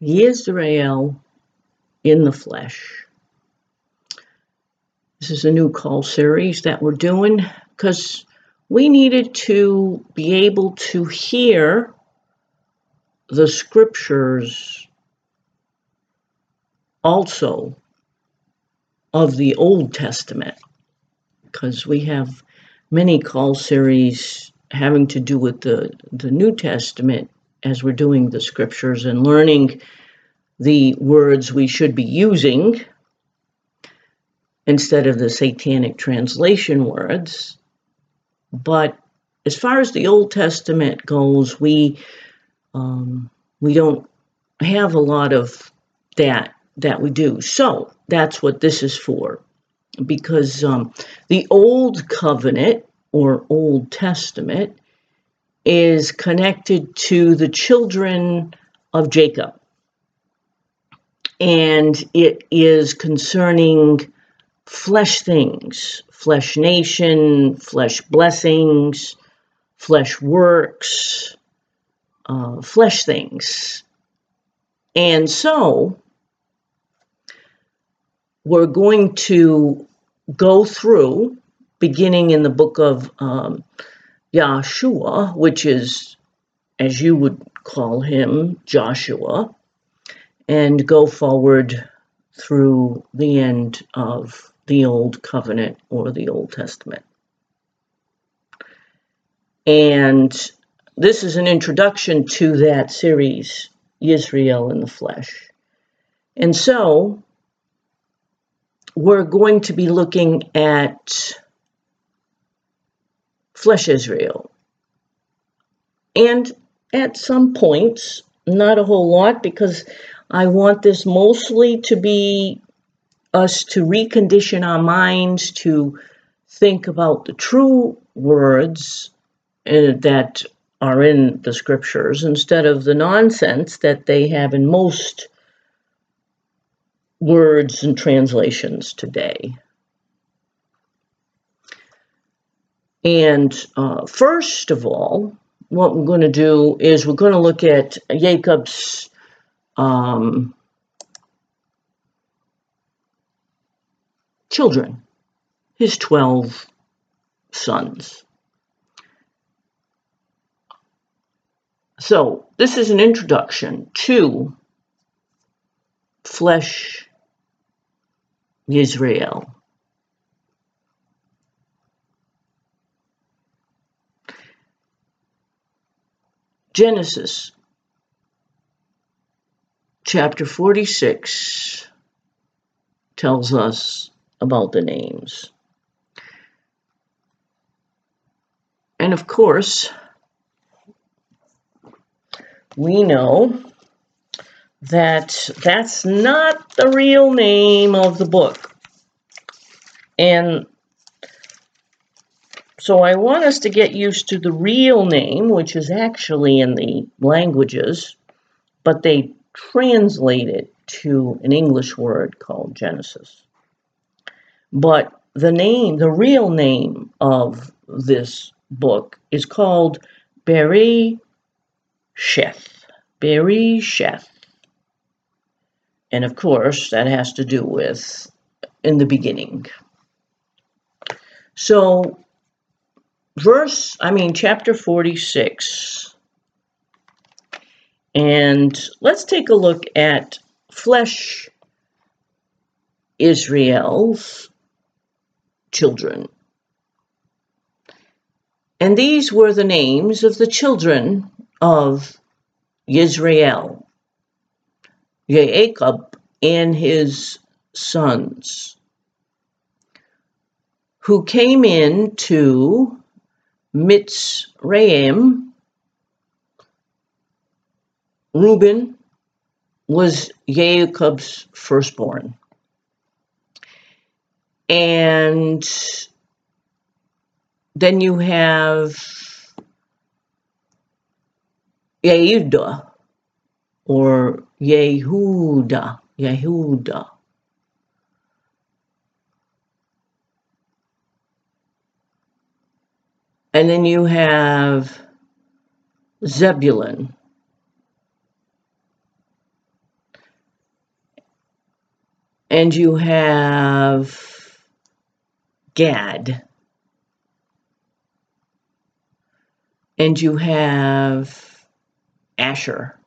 Yisrael in the flesh. This is a new call series that we're doing because we needed to be able to hear the scriptures also of the Old Testament, because we have many call series having to do with the, the New Testament as we're doing the scriptures and learning the words we should be using instead of the satanic translation words. But as far as the Old Testament goes, we um, we don't have a lot of that that we do. So that's what this is for, because um, the Old Covenant or Old Testament is connected to the children of Jacob. And it is concerning flesh things, flesh nation, flesh blessings, flesh works, uh, flesh things. And so we're going to go through, beginning in the book of um, Yahshua, which is, as you would call him, Joshua, and go forward through the end of the Old Covenant or the Old Testament. And this is an introduction to that series, Israel in the Flesh. And so we're going to be looking at Flesh Israel. And at some points, not a whole lot, because I want this mostly to be us to recondition our minds to think about the true words uh, that are in the scriptures instead of the nonsense that they have in most words and translations today. And uh, first of all, what we're going to do is we're going to look at Jacob's um, children, his 12 sons. So, this is an introduction to flesh Israel. Genesis chapter 46 tells us about the names. And of course, we know that that's not the real name of the book. And so I want us to get used to the real name, which is actually in the languages, but they translate it to an English word called Genesis. But the name, the real name of this book is called Beri Sheth. Beri Sheth. And of course, that has to do with in the beginning. So, verse, I mean, chapter 46. And let's take a look at flesh Israel's children. And these were the names of the children of Israel, Jacob and his sons, who came in to Mitzrayim, Reuben was Jacob's firstborn. And then you have Yehuda or Yehuda, Yehuda. And then you have Zebulun. And you have Gad. And you have Asher.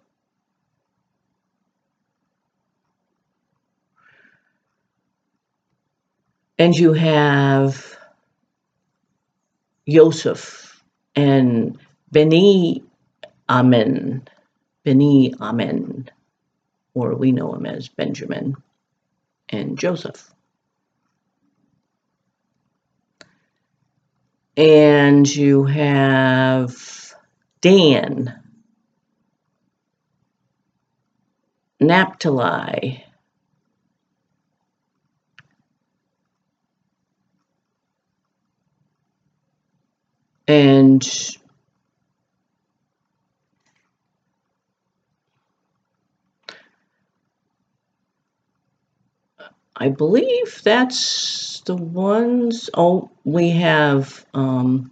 And you have Joseph and Beni Amen. Beni Amen, or we know him as Benjamin and Joseph. And you have Dan, Naphtali, and I believe that's the ones. Oh, we have um,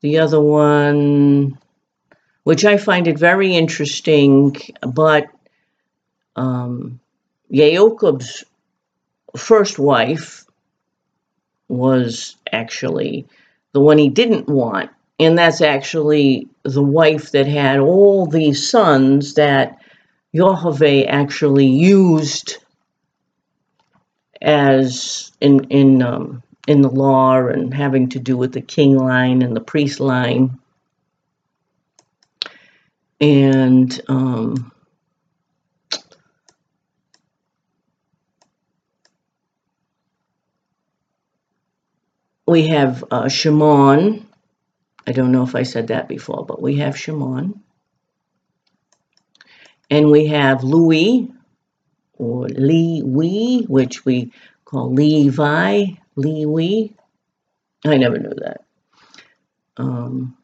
the other one, which I find it very interesting, but um, Jacob's first wife was actually the one he didn't want. And that's actually the wife that had all these sons that Yahweh actually used as in in um, in the law and having to do with the king line and the priest line. And um, we have uh, Shimon. I don't know if I said that before, but we have Shimon. And we have Louis, or Lewi, which we call Levi, Lewi. I never knew that. Um,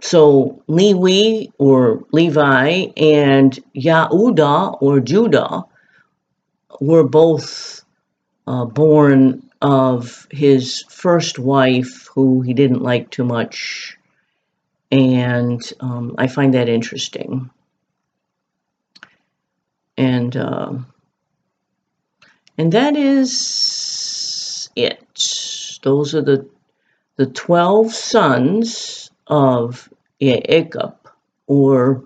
so Lewi or Levi and Yahuda or Judah were both uh, born of his first wife, who he didn't like too much. And um, I find that interesting. And uh, and that is it. Those are the the twelve sons of Jacob, or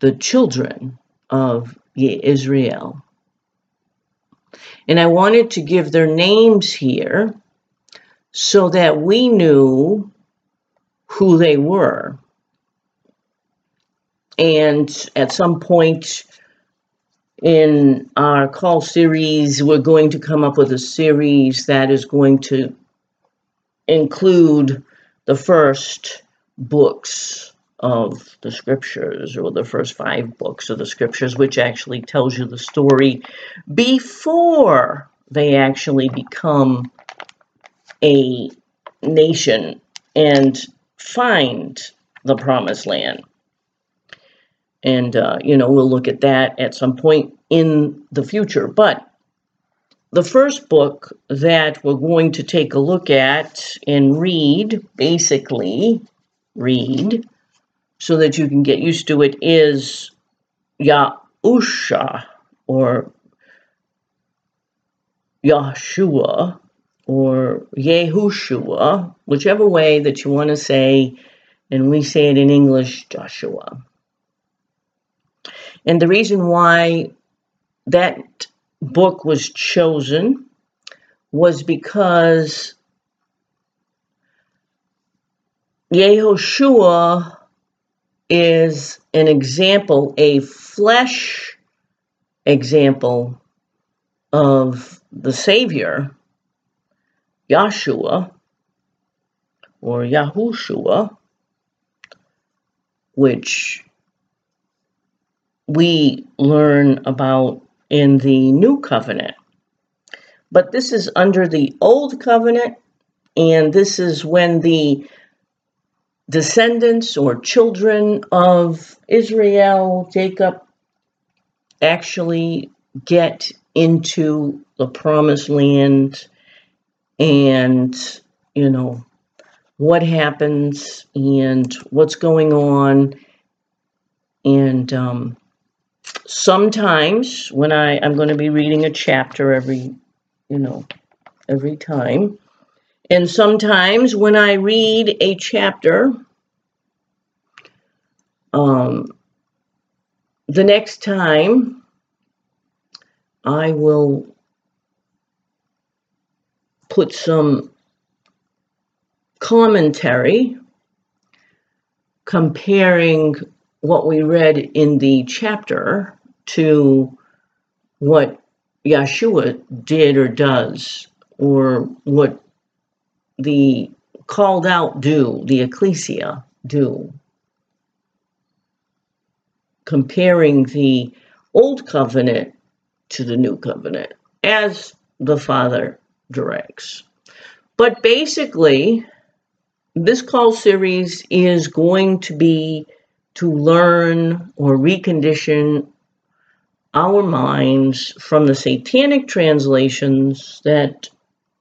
the children of Israel. And I wanted to give their names here so that we knew who they were. And at some point in our call series, we're going to come up with a series that is going to include the first books of the scriptures or the first five books of the scriptures, which actually tells you the story before they actually become a nation and find the promised land. And, uh, you know, we'll look at that at some point in the future. But the first book that we're going to take a look at and read, basically, read, so that you can get used to it, is Yahusha or Yahshua or Yehushua, whichever way that you want to say, and we say it in English, Joshua. And the reason why that book was chosen was because Yehoshua is an example, a flesh example of the Savior, Yahshua, or Yahushua, which we learn about in the new covenant. But this is under the old covenant, and this is when the descendants or children of Israel, Jacob, actually get into the promised land and, you know, what happens and what's going on. And um, sometimes when I, I'm going to be reading a chapter every, you know, every time. And sometimes when I read a chapter, um, the next time I will put some commentary comparing what we read in the chapter to what Yeshua did or does, or what the called out do, the ecclesia do, comparing the old covenant to the new covenant as the Father directs. But basically, this call series is going to be to learn or recondition our minds from the satanic translations that